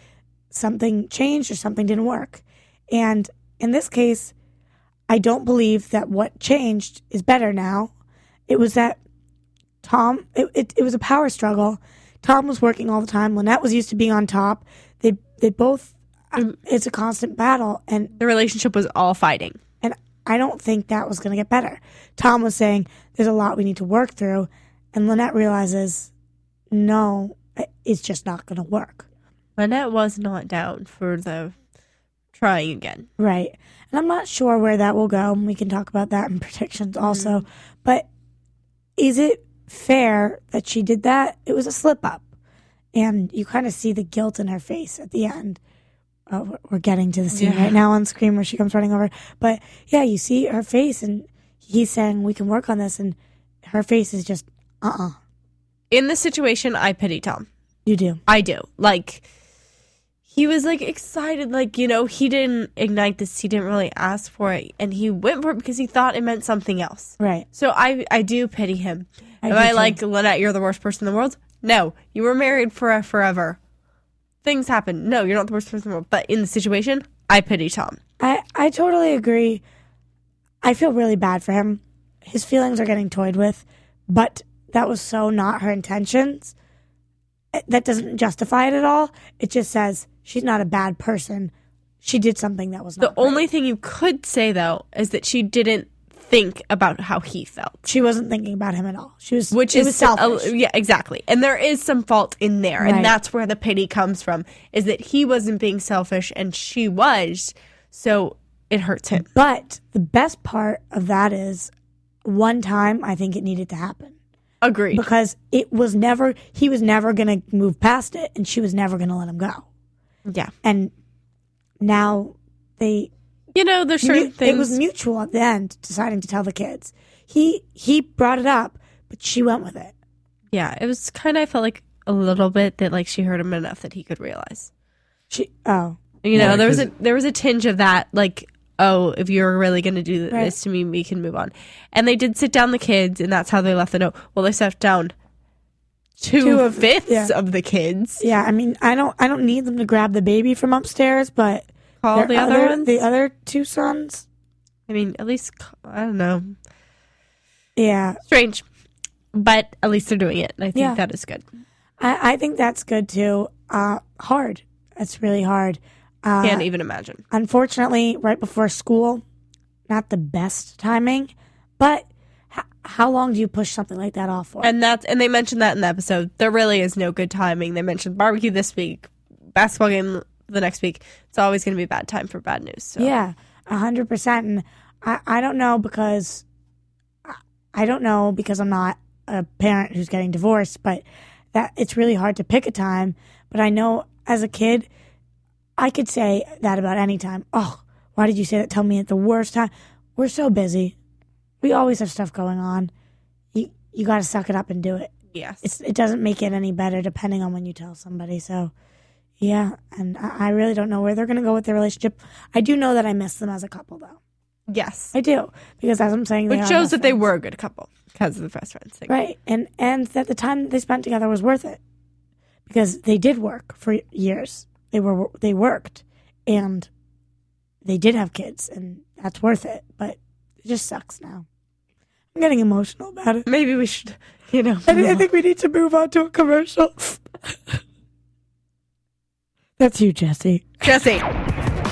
something changed or something didn't work. And in this case, I don't believe that what changed is better now. It was that Tom, it, it, it was a power struggle. Tom was working all the time. Lynette was used to being on top. They, they both, uh, mm-hmm. it's a constant battle. And The relationship was all fighting. and I don't think that was going to get better. Tom was saying there's a lot we need to work through, and Lynette realizes no, it's just not going to work. Lynette was not down for the trying again. Right. And I'm not sure where that will go. We can talk about that in predictions also. But is it fair that she did that? It was a slip up. And you kind of see the guilt in her face at the end. Oh, we're- getting to the scene Yeah. right now on screen where she comes running over. But yeah, you see her face, and he's saying, We can work on this. And her face is just, uh uh In this situation, I pity Tom. You do. I do. Like he was like excited, like, you know, he didn't ignite this, he didn't really ask for it, and he went for it because he thought it meant something else. Right. So I I do pity him. I Am I too. like Lynette, you're the worst person in the world? No. You were married for uh, forever. Things happen. No, you're not the worst person in the world. But in the situation, I pity Tom. I, I totally agree. I feel really bad for him. His feelings are getting toyed with, but that was so not her intentions. Eh, That doesn't justify it at all. It just says she's not a bad person. She did something that was The only thing you could say though is that she didn't think about how he felt. she wasn't thinking about him at all. She was, which is was selfish. a- yeah, exactly. And there is some fault in there, Right. and that's where the pity comes from. Is that he wasn't being selfish and she was, so it hurts him. but the best part of that is, one time I think it needed to happen. Agreed. because it was never he was never going to move past it and she was never going to let him go Yeah, and now they you know, there's certain mu- things. it was mutual at the end deciding to tell the kids he he brought it up but she went with it yeah, it was kind of. I felt like a little bit that like she heard him enough that he could realize. she oh You know, Yeah, there was a there was a tinge of that, like, oh, if you're really going to do this Right. to me, we can move on. And they did sit down the kids, and that's how they left the note. Well, they sat down two, Two of- fifths yeah. of the kids. yeah i mean i don't i don't need them to grab the baby from upstairs but call the other, ones? the other two sons. I mean, at least I don't know. Yeah, Strange, but at least they're doing it, and I think Yeah. that is good. I, I think that's good too. Uh, hard. That's really hard. Uh, Can't even imagine. unfortunately, right before school, not the best timing. But h- how long do you push something like that off for? And that's and they mentioned that in the episode. There really is no good timing. They mentioned barbecue this week, basketball game the next week. It's always going to be a bad time for bad news. So. Yeah, a hundred percent. And I, I don't know because I don't know because I'm not a parent who's getting divorced, but that it's really hard to pick a time. But I know as a kid, I could say that about any time. Oh, why did you say that? Tell me at the worst time. We're so busy. We always have stuff going on. You you got to suck it up and do it. Yes. It's, it doesn't make it any better depending on when you tell somebody. So, yeah, and I, I really don't know where they're going to go with their relationship. I do know that I miss them as a couple, though. yes. I do because as I'm saying, Which shows that they were a good couple because of the best friends thing. right, and and that the time they spent together was worth it because they did work for years. They were they worked and they did have kids, and that's worth it. But it just sucks now. I'm getting emotional about it. Maybe we should, you know. I, I think we need to move on to a commercial. That's you, Jesse. Jesse.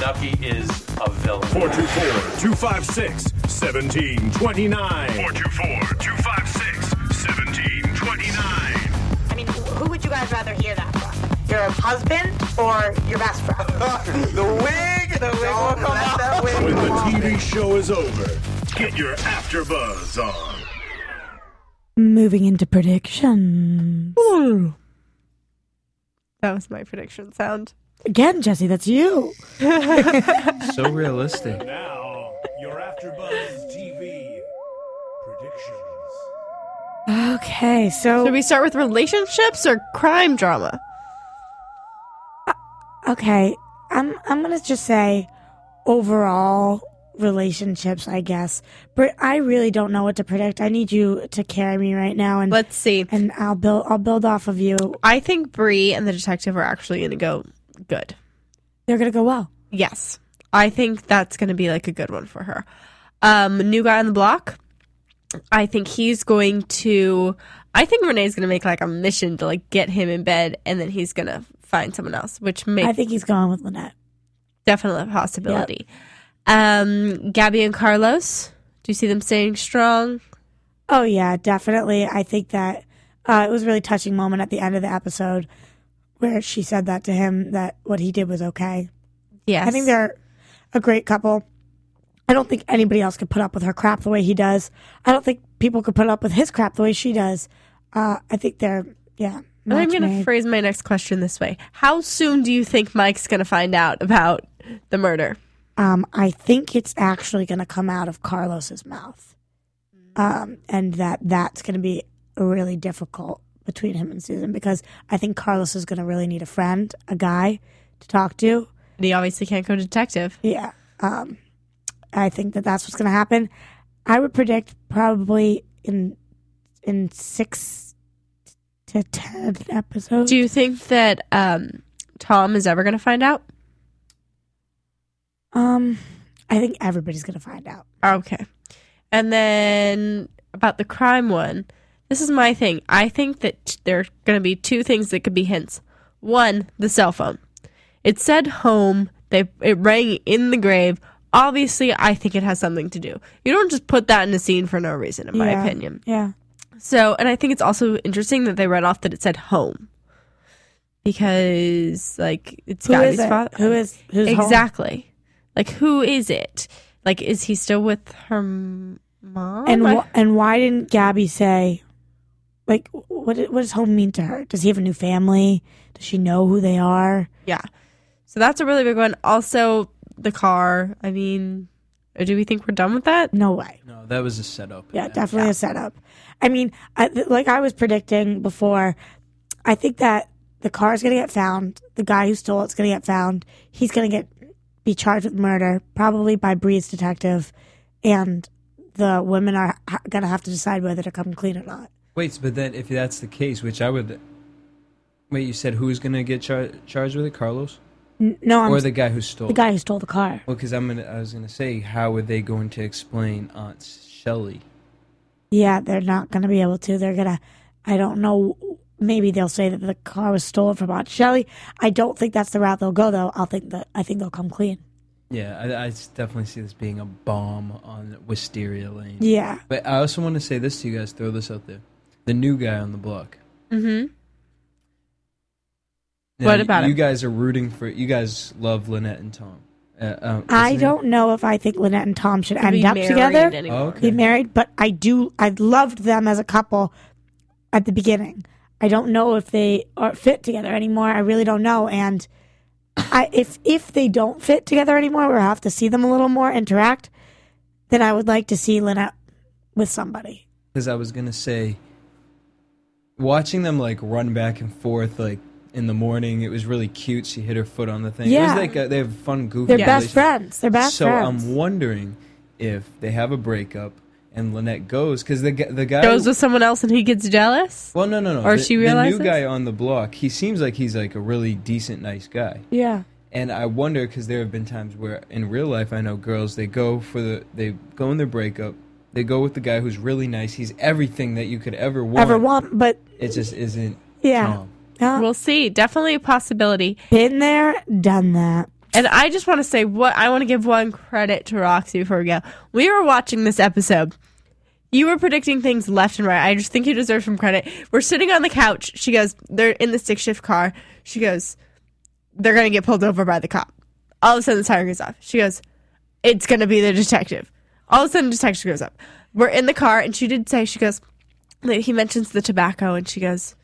Nucky is a villain. 424-256-1729. 424-256-1729. I mean, who would you guys rather hear that from? Your husband or your best friend? the wig! The wig will come out. That wig When the TV show is over, get your AfterBuzz on. Moving into predictions. That was my prediction sound. Again, Jesse, that's you. So realistic. Now, your AfterBuzz TV predictions. Okay, so Should we start with relationships or crime drama? Uh, okay, I'm I'm gonna just say overall relationships, I guess. But I really don't know what to predict. I need you to carry me right now, and Let's see. and I'll build I'll build off of you. I think Bree and the detective are actually going to go good. They're gonna go well. Yes. I think that's going to be like a good one for her. Um, new guy on the block. I think he's going to. I think Renee's going to make like a mission to like get him in bed, and then he's going to find someone else, which makes I think he's gone with Lynette. definitely a possibility. Um, Gabby and Carlos. Do you see them staying strong? Oh yeah, definitely. I think that uh, it was a really touching moment at the end of the episode where she said that to him that what he did was okay. Yes. I think they're a great couple. I don't think anybody else could put up with her crap the way he does. I don't think people could put up with his crap the way she does. Uh, I think they're yeah. And I'm going to phrase my next question this way: How soon do you think Mike's going to find out about the murder? Um, I think it's actually going to come out of Carlos's mouth, um, and that that's going to be really difficult between him and Susan because I think Carlos is going to really need a friend, a guy to talk to. And he obviously can't go detective. Yeah, um, I think that that's what's going to happen. I would predict probably in in six to ten episodes. Do you think that um, Tom is ever going to find out? um, I think everybody's going to find out. Okay. And then about the crime one, this is my thing. I think that there are going to be two things that could be hints. One, the cell phone. It said home. They it rang in the grave. Obviously, I think it has something to do. You don't just put that in a scene for no reason, in my opinion. Yeah. So, and I think it's also interesting that they read off that it said home because, like, it's Who it? father. Who is who's home? exactly? Like, who is it? Like, is he still with her mom? And wh- and why didn't Gabby say, like, what what does home mean to her? Does he have a new family? Does she know who they are? yeah. So that's a really big one. Also, the car. I mean, do we think we're done with that? No way. No, that was a setup. Yeah, definitely a setup. I mean, I, like I was predicting before, I think that the car is going to get found. The guy who stole it's going to get found. He's going to get be charged with murder, probably by Bree's detective, and the women are ha- going to have to decide whether to come clean or not. Wait, but then if that's the case, which I would. Wait, you said who's gonna get char- charged with it, Carlos, N- no, I'm or the guy who stole? the guy who stole the car. Well, because I'm gonna, I was gonna say, how are they going to explain Aunt Shelley? Yeah, they're not going to be able to. They're going to, I don't know, maybe they'll say that the car was stolen from Aunt Shelley. I don't think that's the route they'll go, though. I'll think that, I think they'll come clean. Yeah, I definitely see this being a bomb on Wisteria Lane. Yeah. But I also want to say this to you guys. Throw this out there: the new guy on the block. Mm-hmm. Now, What y- about you him? guys are rooting for? You guys love Lynette and Tom. Uh, um, I don't know if I think Lynette and Tom should end up together. Oh, okay. be married, but I do, I loved them as a couple at the beginning. I don't know if they are fit together anymore. I really don't know. And I, if, if they don't fit together anymore, or have to see them a little more interact, then I would like to see Lynette with somebody. because I was gonna say, watching them like run back and forth like in the morning, it was really cute. She hit her foot on the thing. it Yeah. was like a, they have fun, goofy. They're best friends. They're best so friends. So I'm wondering if they have a breakup and Lynette goes because the the guy Goes with someone else and he gets jealous. well, no, no, no. Or the, she the new guy on the block. He seems like he's like a really decent, nice guy. yeah. And I wonder because there have been times where in real life I know girls they go for the they go in their breakup. They go with the guy who's really nice. He's everything that you could ever want. Ever want, but It just isn't. yeah. Tom. Uh, We'll see. Definitely a possibility. been there, done that. And I just want to say what I want to give one credit to Roxy before we go. We were watching this episode. You were predicting things left and right. I just think you deserve some credit. We're sitting on the couch. She goes, they're in the stick shift car. She goes, they're going to get pulled over by the cop. All of a sudden, the siren goes off. She goes, it's going to be the detective. All of a sudden, the detective goes up. We're in the car, and she did say, she goes, he mentions the tobacco, and she goes,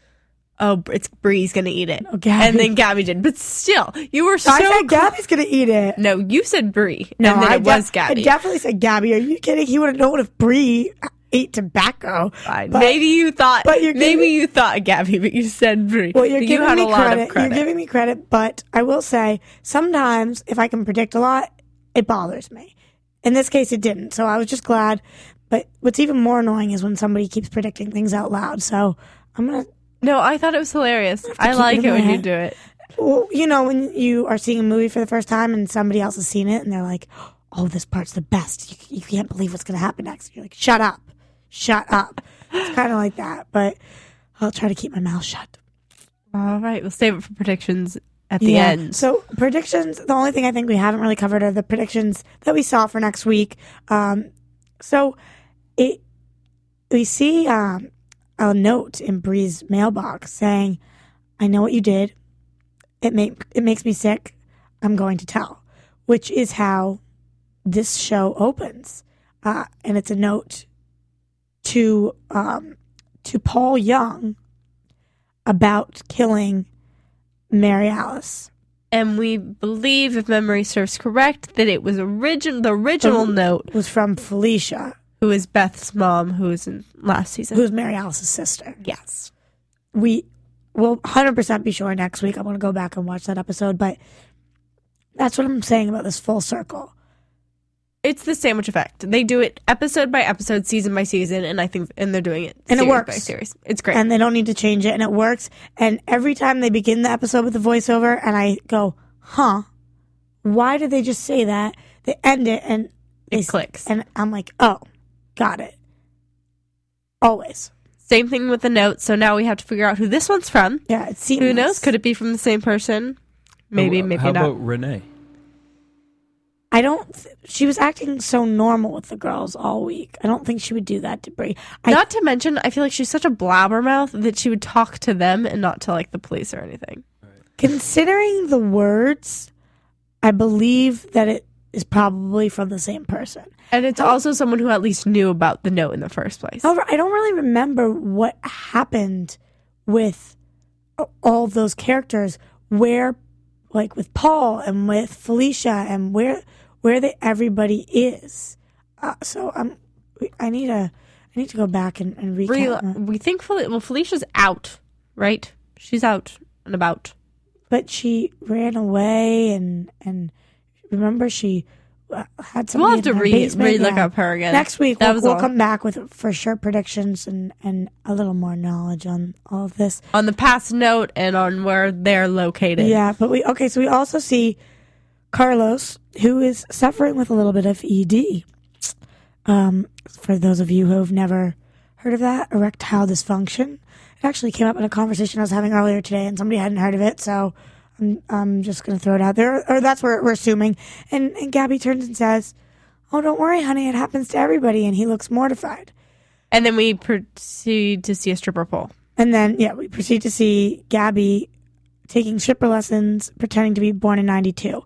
oh, it's Bree's going to eat it. Oh, And then Gabby did. But still, you were so I said cl- Gabby's gonna eat it. no, you said Bree. No, and then I it was Gabby. I definitely said Gabby. Are you kidding? He would have known if Bree ate tobacco. Fine. But- maybe you thought. but you're maybe you thought Gabby, but you said Bree. Well, you're you giving had me a lot credit. of credit. You're giving me credit, but I will say sometimes if I can predict a lot, it bothers me. In this case, it didn't. So I was just glad. But what's even more annoying is when somebody keeps predicting things out loud. So I'm gonna, no, I thought it was hilarious. I like it it when you do it. well, you know, when you are seeing a movie for the first time and somebody else has seen it and they're like, "Oh, this part's the best. You, you can't believe what's gonna happen next." You're like, "Shut up, shut up." It's kind of like that, but I'll try to keep my mouth shut. All right, we'll save it for predictions at the end. So predictions. The only thing I think we haven't really covered are the predictions that we saw for next week. Um, so it we see um, a note in Bree's mailbox saying, "I know what you did. It make it makes me sick. I'm going to tell," which is how this show opens, uh, and it's a note to um, to Paul Young about killing Mary Alice. and we believe, if memory serves correct, that it was origin the original The- note, was from Felicia, who is Beth's mom, who was in last season. who's Mary Alice's sister. yes. We will 100% be sure next week. I'm going to go back and watch that episode, but that's what I'm saying about this full circle. It's the sandwich effect. They do it episode by episode, season by season, and I think and they're doing it And it works. by series. It's great. And they don't need to change it, and it works. And every time they begin the episode with the voiceover, and I go, huh, why did they just say that? They end it, and they It s- clicks. And I'm like, oh, got it. Always. Same thing with the notes. So now we have to figure out who this one's from. Yeah, it's Who knows? Could it be from the same person? Maybe, How- maybe How not. about Renee? I don't. Th- she was acting so normal with the girls all week. I don't think she would do that to Bree. I, not to mention, I feel like she's such a blabbermouth that she would talk to them and not to like the police or anything. considering the words, I believe that it is probably from the same person. And it's also someone who at least knew about the note in the first place. However, I don't really remember what happened with all those characters. Where, like with Paul and with Felicia and where where the, everybody is. Uh, so I'm I need a I need to go back and, and We, recap. my- we think Fel- well, Felicia's out, right? She's out and about. but she ran away and and remember she uh, had some. We'll have to re basement? re look Yeah. up her again. next week That we'll, we'll come back with for sure predictions and and a little more knowledge on all of this on the past note and on where they're located. yeah but we okay so we also see carlos who is suffering with a little bit of ed um for those of you who have never heard of that erectile dysfunction it actually came up in a conversation i was having earlier today and somebody hadn't heard of it so i'm, I'm just going to throw it out there or that's where we're assuming and, and gabby turns and says oh don't worry honey it happens to everybody and he looks mortified And then we proceed to see a stripper pole. and then, yeah, we proceed to see Gabby taking stripper lessons, pretending to be born in '92.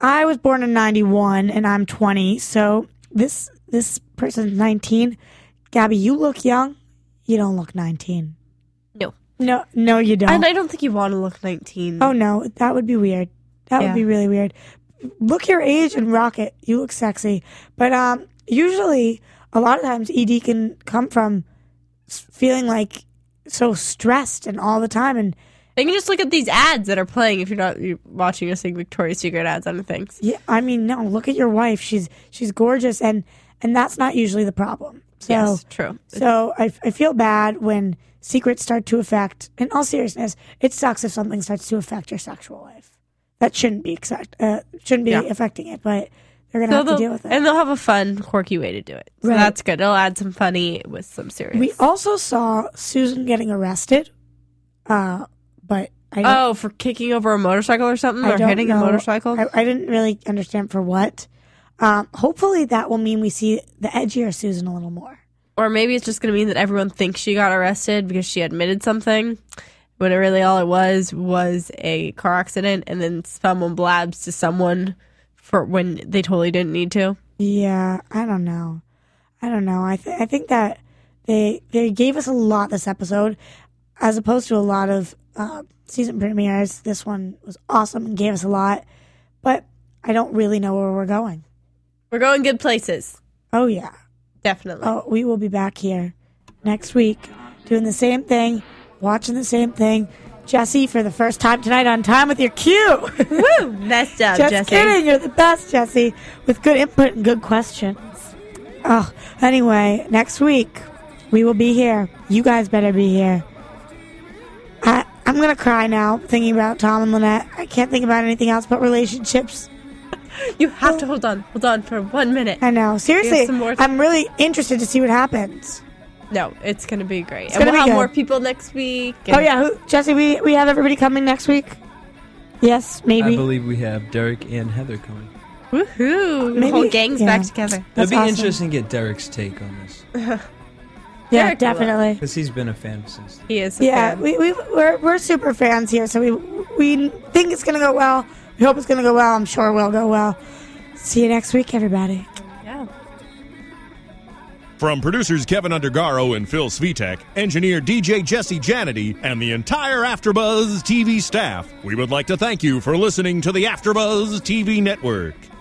I was born in '91, and I'm 20. So this this person's 19. Gabby, you look young. You don't look 19. No. No, no, you don't. And I don't think you want to look 19. oh no, that would be weird. That Yeah. would be really weird. Look your age and rock it. You look sexy. But um, usually, a lot of times, ED can come from feeling like so stressed and all the time and You can just look at these ads that are playing if you're not you're watching or seeing Victoria's Secret ads on things. Yeah, I mean, no. Look at your wife. She's she's gorgeous, and and that's not usually the problem. So, yes, true. So I I feel bad when secrets start to affect. In all seriousness, it sucks if something starts to affect your sexual life. That shouldn't be exact. Uh, shouldn't be Yeah. affecting it, but they're gonna So have to deal with it. And they'll have a fun, quirky way to do it. So Right. that's good. It'll add some funny with some serious. we also saw Susan getting arrested, uh, but I don't, oh, for kicking over a motorcycle or something, I or hitting know. a motorcycle. I, I didn't really understand for what. Um, hopefully, that will mean we see the edgier Susan a little more. or maybe it's just going to mean that everyone thinks she got arrested because she admitted something, when it really all it was was a car accident, and then someone blabs to someone for when they totally didn't need to. Yeah, I don't know. I don't know. I th- I think that they they gave us a lot this episode, as opposed to a lot of uh, season premieres. This one was awesome and gave us a lot, but I don't really know where we're going. We're going good places, Oh yeah. definitely. Oh, we will be back here next week doing the same thing, watching the same thing. Jesse, for the first time tonight on time with your cue. Woo! Nice job, Just Jesse. kidding. You're the best, Jesse, with good input and good questions. Oh, anyway, next week we will be here. You guys better be here. I, I'm going to cry now thinking about Tom and Lynette. I can't think about anything else but relationships. You have to hold on, hold on for one minute. I know. Seriously, more- I'm really interested to see what happens. No, it's gonna be great, and gonna we'll be have good. more people next week. Oh, yeah. Who, Jesse, we, we have everybody coming next week? Yes, maybe. I believe we have Derek and Heather coming. woohoo! The Maybe- whole gang's yeah. back together. That'd That's be awesome. interesting to get Derek's take on this yeah, Derek definitely. because he's been a fan since. He is. A Yeah, fan. we, we we're we're super fans here, so we we think it's gonna go well. We hope it's gonna go well. I'm sure it will go well. See you next week, everybody. yeah. From producers Keven Undergaro and Phil Svitek, engineer DJ Jesse Janity, and the entire AfterBuzz TV staff, we would like to thank you for listening to the AfterBuzz TV network.